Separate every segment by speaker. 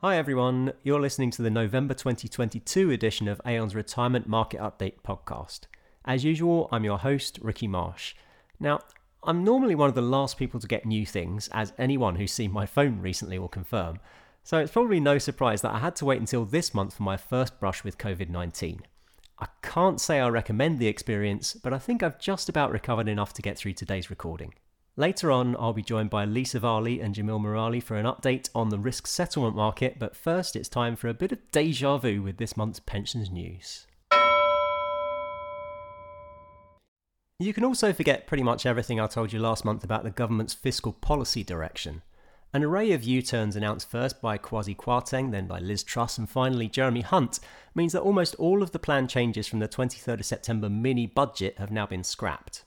Speaker 1: Hi everyone, you're listening to the November 2022 edition of Aon's Retirement Market Update podcast. As usual, I'm your host, Ricky Marsh. Now, I'm normally one of the last people to get new things, as anyone who's seen my phone recently will confirm. So it's probably no surprise that I had to wait until this month for my first brush with COVID 19. I can't say I recommend the experience, but I think I've just about recovered enough to get through today's recording. Later on, I'll be joined by Lisa Varley and Jamil Murali for an update on the risk settlement market, but first it's time for a bit of deja vu with this month's pensions news. You can also forget pretty much everything I told you last month about the government's fiscal policy direction. An array of U turns announced first by Kwasi Kwarteng, then by Liz Truss, and finally Jeremy Hunt means that almost all of the planned changes from the 23rd of September mini budget have now been scrapped.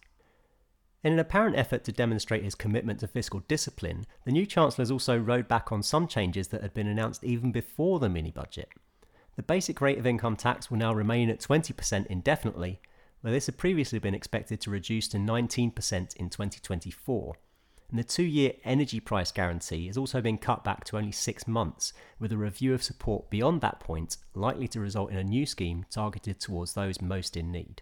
Speaker 1: In an apparent effort to demonstrate his commitment to fiscal discipline, the new Chancellor has also rowed back on some changes that had been announced even before the mini budget. The basic rate of income tax will now remain at 20% indefinitely, where this had previously been expected to reduce to 19% in 2024. And the two year energy price guarantee has also been cut back to only six months, with a review of support beyond that point likely to result in a new scheme targeted towards those most in need.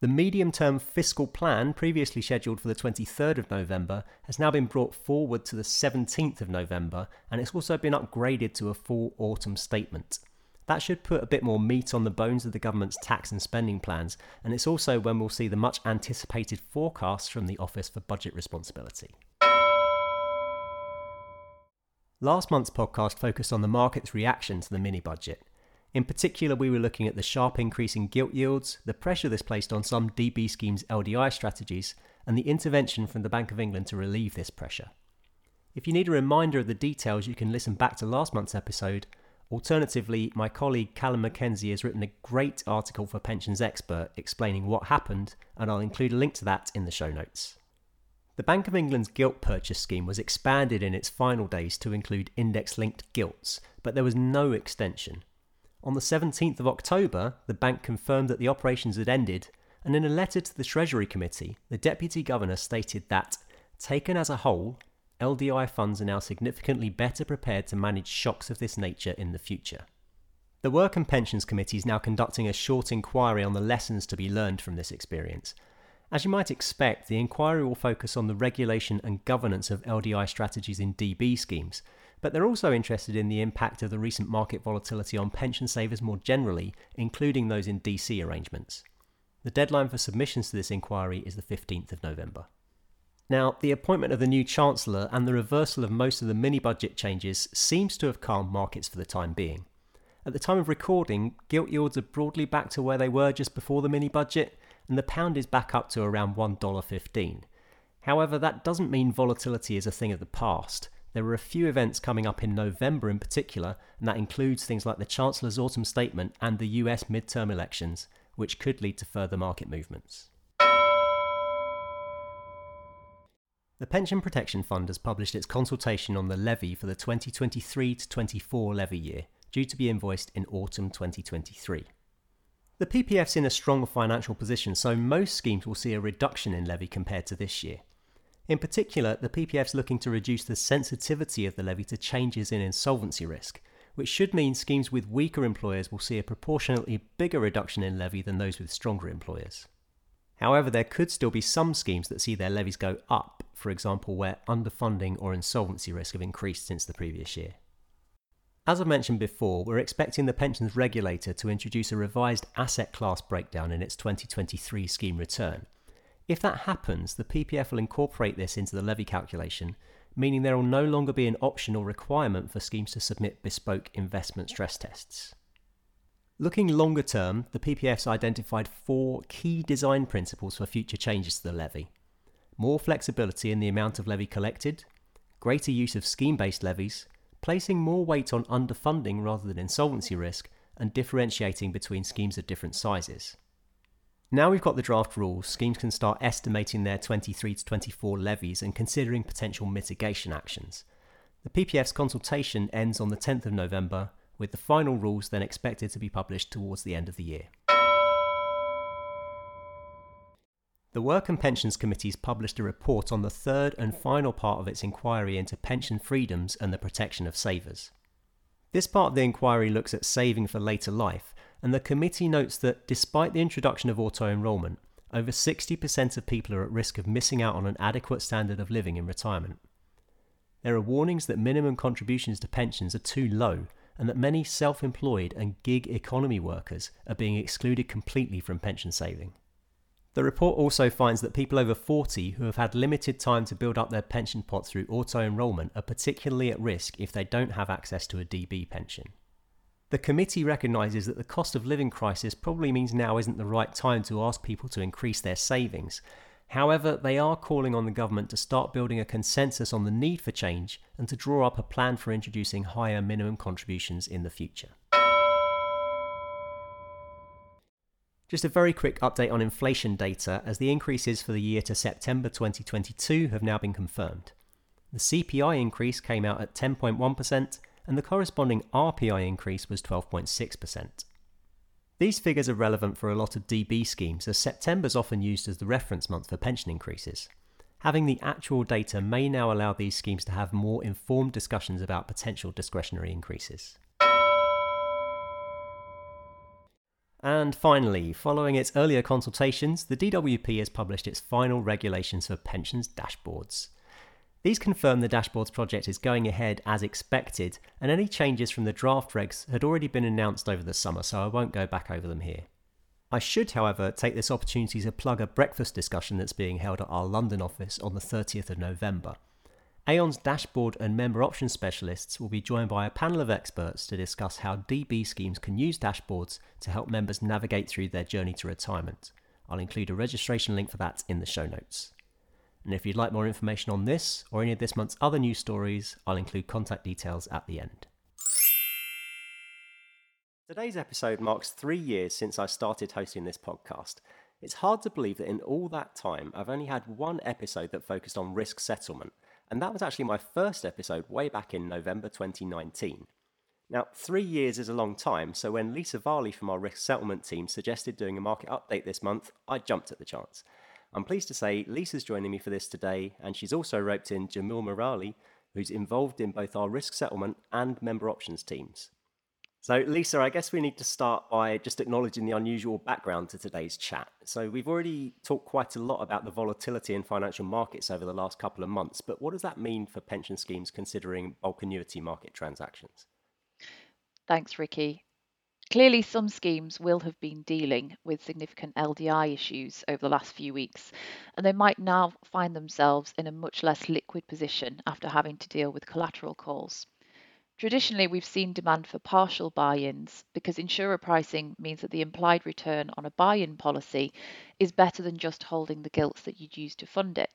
Speaker 1: The medium term fiscal plan, previously scheduled for the 23rd of November, has now been brought forward to the 17th of November, and it's also been upgraded to a full autumn statement. That should put a bit more meat on the bones of the government's tax and spending plans, and it's also when we'll see the much anticipated forecasts from the Office for Budget Responsibility. Last month's podcast focused on the market's reaction to the mini budget. In particular, we were looking at the sharp increase in gilt yields, the pressure this placed on some DB schemes' LDI strategies, and the intervention from the Bank of England to relieve this pressure. If you need a reminder of the details, you can listen back to last month's episode. Alternatively, my colleague Callum Mackenzie has written a great article for Pensions Expert explaining what happened, and I'll include a link to that in the show notes. The Bank of England's gilt purchase scheme was expanded in its final days to include index linked gilts, but there was no extension. On the 17th of October, the bank confirmed that the operations had ended, and in a letter to the Treasury Committee, the Deputy Governor stated that, taken as a whole, LDI funds are now significantly better prepared to manage shocks of this nature in the future. The Work and Pensions Committee is now conducting a short inquiry on the lessons to be learned from this experience. As you might expect, the inquiry will focus on the regulation and governance of LDI strategies in DB schemes, but they're also interested in the impact of the recent market volatility on pension savers more generally, including those in DC arrangements. The deadline for submissions to this inquiry is the 15th of November. Now, the appointment of the new Chancellor and the reversal of most of the mini budget changes seems to have calmed markets for the time being. At the time of recording, gilt yields are broadly back to where they were just before the mini budget, and the pound is back up to around $1.15. However, that doesn't mean volatility is a thing of the past. There are a few events coming up in November in particular, and that includes things like the Chancellor's autumn statement and the US midterm elections, which could lead to further market movements. The Pension Protection Fund has published its consultation on the levy for the 2023 24 levy year, due to be invoiced in autumn 2023. The PPF's in a strong financial position, so most schemes will see a reduction in levy compared to this year. In particular, the PPF's looking to reduce the sensitivity of the levy to changes in insolvency risk, which should mean schemes with weaker employers will see a proportionately bigger reduction in levy than those with stronger employers. However, there could still be some schemes that see their levies go up, for example, where underfunding or insolvency risk have increased since the previous year. As I mentioned before, we're expecting the pensions regulator to introduce a revised asset class breakdown in its 2023 scheme return, if that happens, the PPF will incorporate this into the levy calculation, meaning there will no longer be an option or requirement for schemes to submit bespoke investment stress tests. Looking longer term, the PPF's identified four key design principles for future changes to the levy more flexibility in the amount of levy collected, greater use of scheme based levies, placing more weight on underfunding rather than insolvency risk, and differentiating between schemes of different sizes. Now we've got the draft rules, schemes can start estimating their 23 to 24 levies and considering potential mitigation actions. The PPF's consultation ends on the 10th of November, with the final rules then expected to be published towards the end of the year. The Work and Pensions Committees published a report on the third and final part of its inquiry into pension freedoms and the protection of savers. This part of the inquiry looks at saving for later life, and the committee notes that despite the introduction of auto enrolment, over 60% of people are at risk of missing out on an adequate standard of living in retirement. There are warnings that minimum contributions to pensions are too low and that many self employed and gig economy workers are being excluded completely from pension saving. The report also finds that people over 40 who have had limited time to build up their pension pot through auto enrolment are particularly at risk if they don't have access to a DB pension. The committee recognises that the cost of living crisis probably means now isn't the right time to ask people to increase their savings. However, they are calling on the government to start building a consensus on the need for change and to draw up a plan for introducing higher minimum contributions in the future. Just a very quick update on inflation data as the increases for the year to September 2022 have now been confirmed. The CPI increase came out at 10.1%, and the corresponding RPI increase was 12.6%. These figures are relevant for a lot of DB schemes as September is often used as the reference month for pension increases. Having the actual data may now allow these schemes to have more informed discussions about potential discretionary increases. And finally, following its earlier consultations, the DWP has published its final regulations for pensions dashboards. These confirm the dashboards project is going ahead as expected, and any changes from the draft regs had already been announced over the summer, so I won't go back over them here. I should, however, take this opportunity to plug a breakfast discussion that's being held at our London office on the 30th of November. Aon's dashboard and member options specialists will be joined by a panel of experts to discuss how DB schemes can use dashboards to help members navigate through their journey to retirement. I'll include a registration link for that in the show notes. And if you'd like more information on this or any of this month's other news stories, I'll include contact details at the end. Today's episode marks three years since I started hosting this podcast. It's hard to believe that in all that time, I've only had one episode that focused on risk settlement, and that was actually my first episode way back in November 2019. Now, three years is a long time, so when Lisa Varley from our risk settlement team suggested doing a market update this month, I jumped at the chance. I'm pleased to say Lisa's joining me for this today, and she's also roped in Jamil Murali, who's involved in both our risk settlement and member options teams. So, Lisa, I guess we need to start by just acknowledging the unusual background to today's chat. So, we've already talked quite a lot about the volatility in financial markets over the last couple of months, but what does that mean for pension schemes considering bulk annuity market transactions?
Speaker 2: Thanks, Ricky. Clearly, some schemes will have been dealing with significant LDI issues over the last few weeks, and they might now find themselves in a much less liquid position after having to deal with collateral calls. Traditionally, we've seen demand for partial buy ins because insurer pricing means that the implied return on a buy in policy is better than just holding the gilts that you'd use to fund it.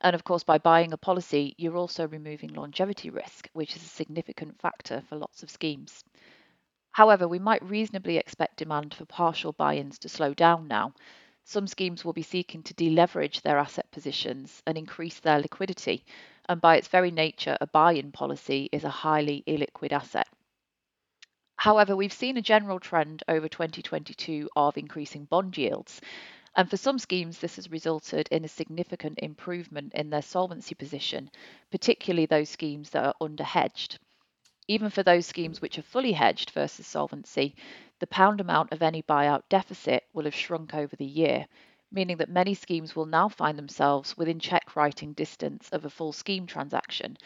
Speaker 2: And of course, by buying a policy, you're also removing longevity risk, which is a significant factor for lots of schemes. However, we might reasonably expect demand for partial buy ins to slow down now. Some schemes will be seeking to deleverage their asset positions and increase their liquidity, and by its very nature, a buy in policy is a highly illiquid asset. However, we've seen a general trend over 2022 of increasing bond yields. And for some schemes, this has resulted in a significant improvement in their solvency position, particularly those schemes that are under hedged. Even for those schemes which are fully hedged versus solvency, the pound amount of any buyout deficit will have shrunk over the year, meaning that many schemes will now find themselves within check writing distance of a full scheme transaction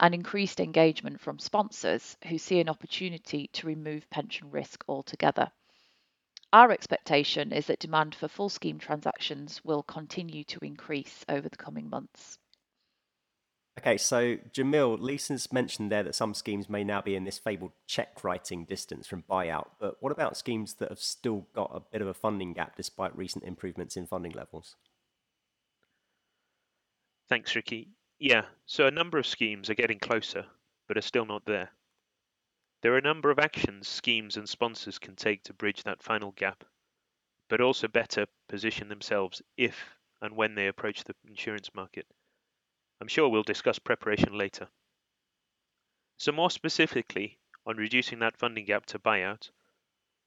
Speaker 2: and increased engagement from sponsors who see an opportunity to remove pension risk altogether. Our expectation is that demand for full scheme transactions will continue to increase over the coming months.
Speaker 1: Okay, so Jamil, Lisa's mentioned there that some schemes may now be in this fabled check writing distance from buyout, but what about schemes that have still got a bit of a funding gap despite recent improvements in funding levels?
Speaker 3: Thanks, Ricky. Yeah, so a number of schemes are getting closer, but are still not there. There are a number of actions schemes and sponsors can take to bridge that final gap, but also better position themselves if and when they approach the insurance market. I'm sure we'll discuss preparation later. So more specifically, on reducing that funding gap to buyout,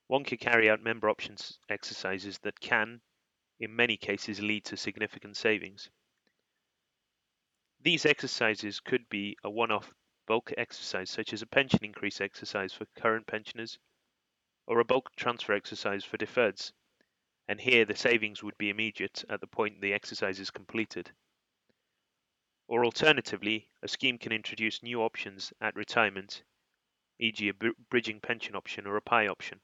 Speaker 3: one could carry out member options exercises that can, in many cases, lead to significant savings. These exercises could be a one-off bulk exercise, such as a pension increase exercise for current pensioners or a bulk transfer exercise for deferreds, and here the savings would be immediate at the point the exercise is completed. Or alternatively, a scheme can introduce new options at retirement, e.g., a bridging pension option or a PIE option,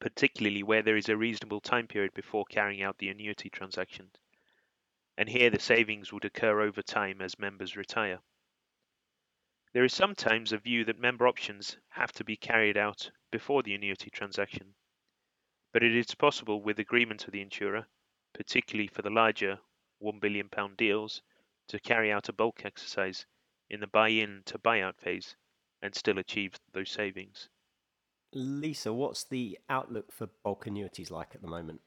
Speaker 3: particularly where there is a reasonable time period before carrying out the annuity transaction. And here the savings would occur over time as members retire. There is sometimes a view that member options have to be carried out before the annuity transaction, but it is possible with agreement of the insurer, particularly for the larger £1 billion deals, to carry out a bulk exercise in the buy-in to buyout phase and still achieve those savings.
Speaker 1: Lisa, what's the outlook for bulk annuities like at the moment?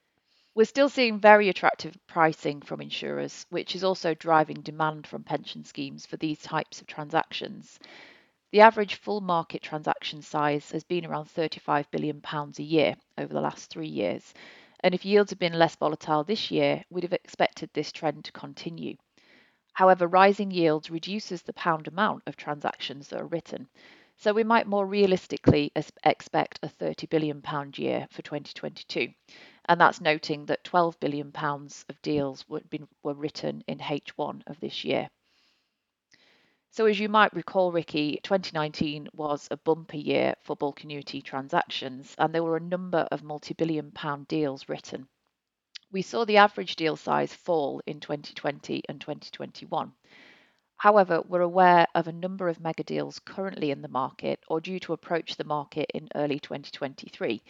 Speaker 2: We're still seeing very attractive pricing from insurers, which is also driving demand from pension schemes for these types of transactions. The average full market transaction size has been around £35 billion a year over the last three years. And if yields have been less volatile this year, we'd have expected this trend to continue. However, rising yields reduces the pound amount of transactions that are written. So we might more realistically expect a 30 billion pound year for 2022. And that's noting that 12 billion pounds of deals were, were written in H1 of this year. So as you might recall, Ricky, 2019 was a bumper year for bulk annuity transactions, and there were a number of multi-billion pound deals written we saw the average deal size fall in 2020 and 2021. However, we're aware of a number of mega deals currently in the market or due to approach the market in early 2023,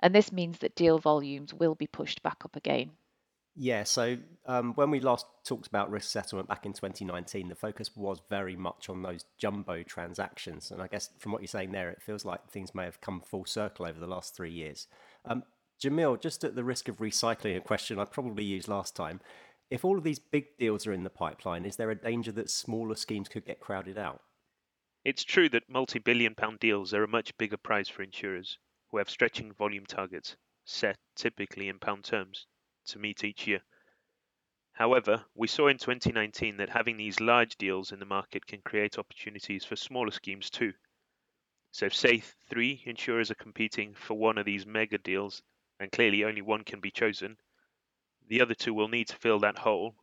Speaker 2: and this means that deal volumes will be pushed back up again.
Speaker 1: Yeah, so um, when we last talked about risk settlement back in 2019, the focus was very much on those jumbo transactions. And I guess from what you're saying there, it feels like things may have come full circle over the last three years. Um, Jamil, just at the risk of recycling a question I probably used last time, if all of these big deals are in the pipeline, is there a danger that smaller schemes could get crowded out?
Speaker 3: It's true that multi billion pound deals are a much bigger prize for insurers who have stretching volume targets, set typically in pound terms, to meet each year. However, we saw in 2019 that having these large deals in the market can create opportunities for smaller schemes too. So, if say three insurers are competing for one of these mega deals, and clearly only one can be chosen, the other two will need to fill that hole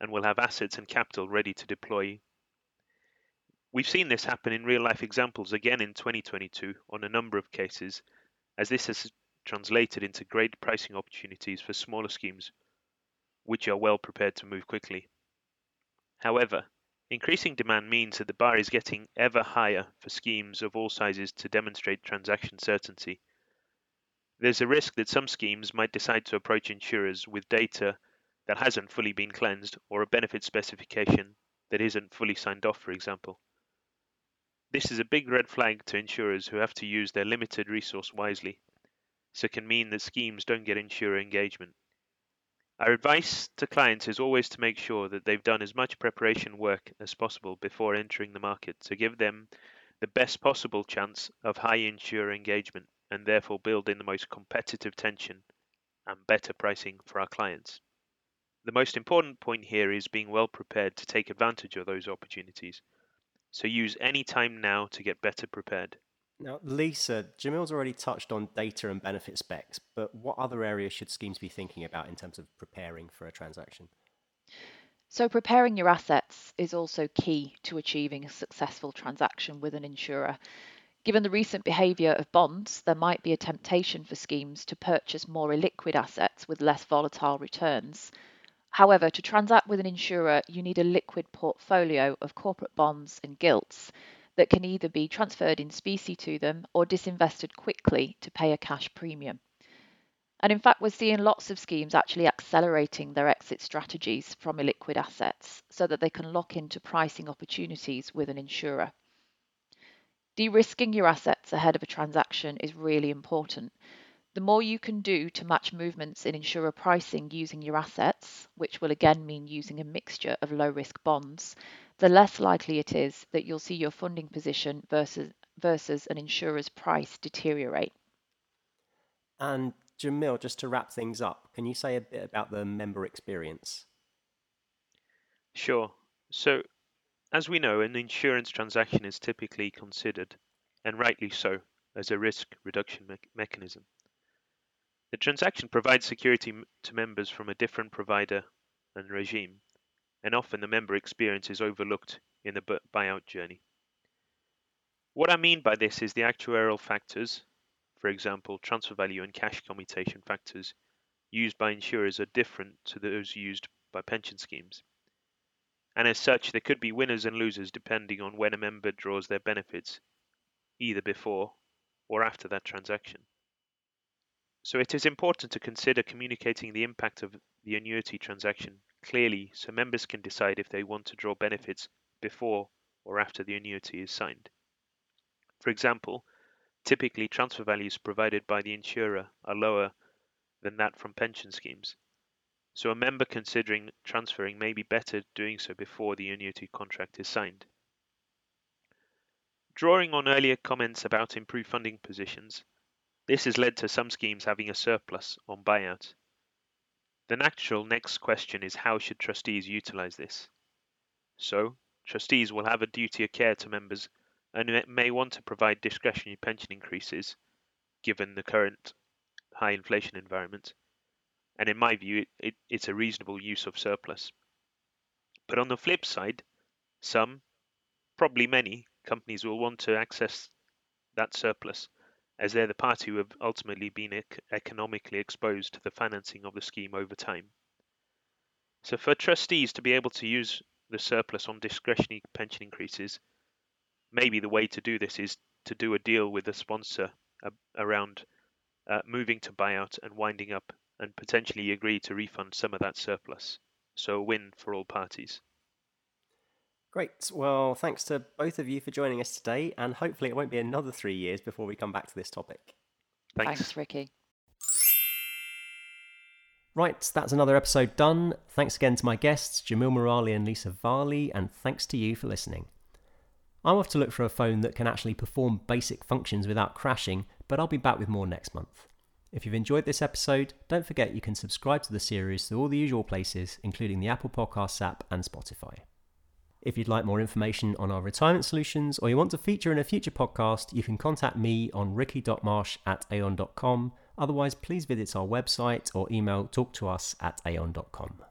Speaker 3: and will have assets and capital ready to deploy. We've seen this happen in real life examples again in 2022 on a number of cases, as this has translated into great pricing opportunities for smaller schemes, which are well prepared to move quickly. However, increasing demand means that the bar is getting ever higher for schemes of all sizes to demonstrate transaction certainty there's a risk that some schemes might decide to approach insurers with data that hasn't fully been cleansed or a benefit specification that isn't fully signed off, for example. This is a big red flag to insurers who have to use their limited resource wisely, so it can mean that schemes don't get insurer engagement. Our advice to clients is always to make sure that they've done as much preparation work as possible before entering the market to give them the best possible chance of high insurer engagement and therefore build in the most competitive tension and better pricing for our clients. The most important point here is being well prepared to take advantage of those opportunities. So use any time now to get better prepared.
Speaker 1: Now, Lisa, Jamil's already touched on data and benefit specs, but what other areas should schemes be thinking about in terms of preparing for a transaction?
Speaker 2: So, preparing your assets is also key to achieving a successful transaction with an insurer. Given the recent behaviour of bonds, there might be a temptation for schemes to purchase more illiquid assets with less volatile returns. However, to transact with an insurer, you need a liquid portfolio of corporate bonds and gilts that can either be transferred in specie to them or disinvested quickly to pay a cash premium. And in fact, we're seeing lots of schemes actually accelerating their exit strategies from illiquid assets so that they can lock into pricing opportunities with an insurer. De-risking your assets ahead of a transaction is really important. The more you can do to match movements in insurer pricing using your assets, which will again mean using a mixture of low risk bonds, the less likely it is that you'll see your funding position versus, versus an insurer's price deteriorate.
Speaker 1: And Jamil, just to wrap things up, can you say a bit about the member experience?
Speaker 3: Sure. So As we know, an insurance transaction is typically considered, and rightly so, as a risk reduction me- mechanism. The transaction provides security to members from a different provider and regime, and often the member experience is overlooked in the buyout journey. What I mean by this is the actuarial factors, for example, transfer value and cash commutation factors, used by insurers are different to those used by pension schemes. And as such, there could be winners and losers depending on when a member draws their benefits, either before or after that transaction. So it is important to consider communicating the impact of the annuity transaction clearly so members can decide if they want to draw benefits before or after the annuity is signed. For example, typically transfer values provided by the insurer are lower than that from pension schemes. So a member considering transferring may be better doing so before the annuity contract is signed. Drawing on earlier comments about improved funding positions, this has led to some schemes having a surplus on buyout. The natural next question is how should trustees utilise this? So, trustees will have a duty of care to members and may want to provide discretionary pension increases given the current high inflation environment. And in my view, it, it, it's a reasonable use of surplus. But on the flip side, some, probably many, companies will want to access that surplus as they're the party who have ultimately been ec- economically exposed to the financing of the scheme over time. So, for trustees to be able to use the surplus on discretionary pension increases, maybe the way to do this is to do a deal with the sponsor uh, around uh, moving to buyout and winding up, and potentially agree to refund some of that surplus. So, a win for all parties.
Speaker 1: Great. Well, thanks to both of you for joining us today, and hopefully it won't be another three years before we come back to this topic.
Speaker 3: Thanks,
Speaker 2: Thanks Ricky.
Speaker 1: Right, that's another episode done. Thanks again to my guests, Jamil Murali and Lisa Varley, and thanks to you for listening. I'm off to look for a phone that can actually perform basic functions without crashing, but I'll be back with more next month. If you've enjoyed this episode, don't forget you can subscribe to the series through all the usual places, including the Apple Podcasts app and Spotify. If you'd like more information on our retirement solutions or you want to feature in a future podcast, you can contact me on ricky.marsh at aon.com. Otherwise, please visit our website or email talktous at aon.com.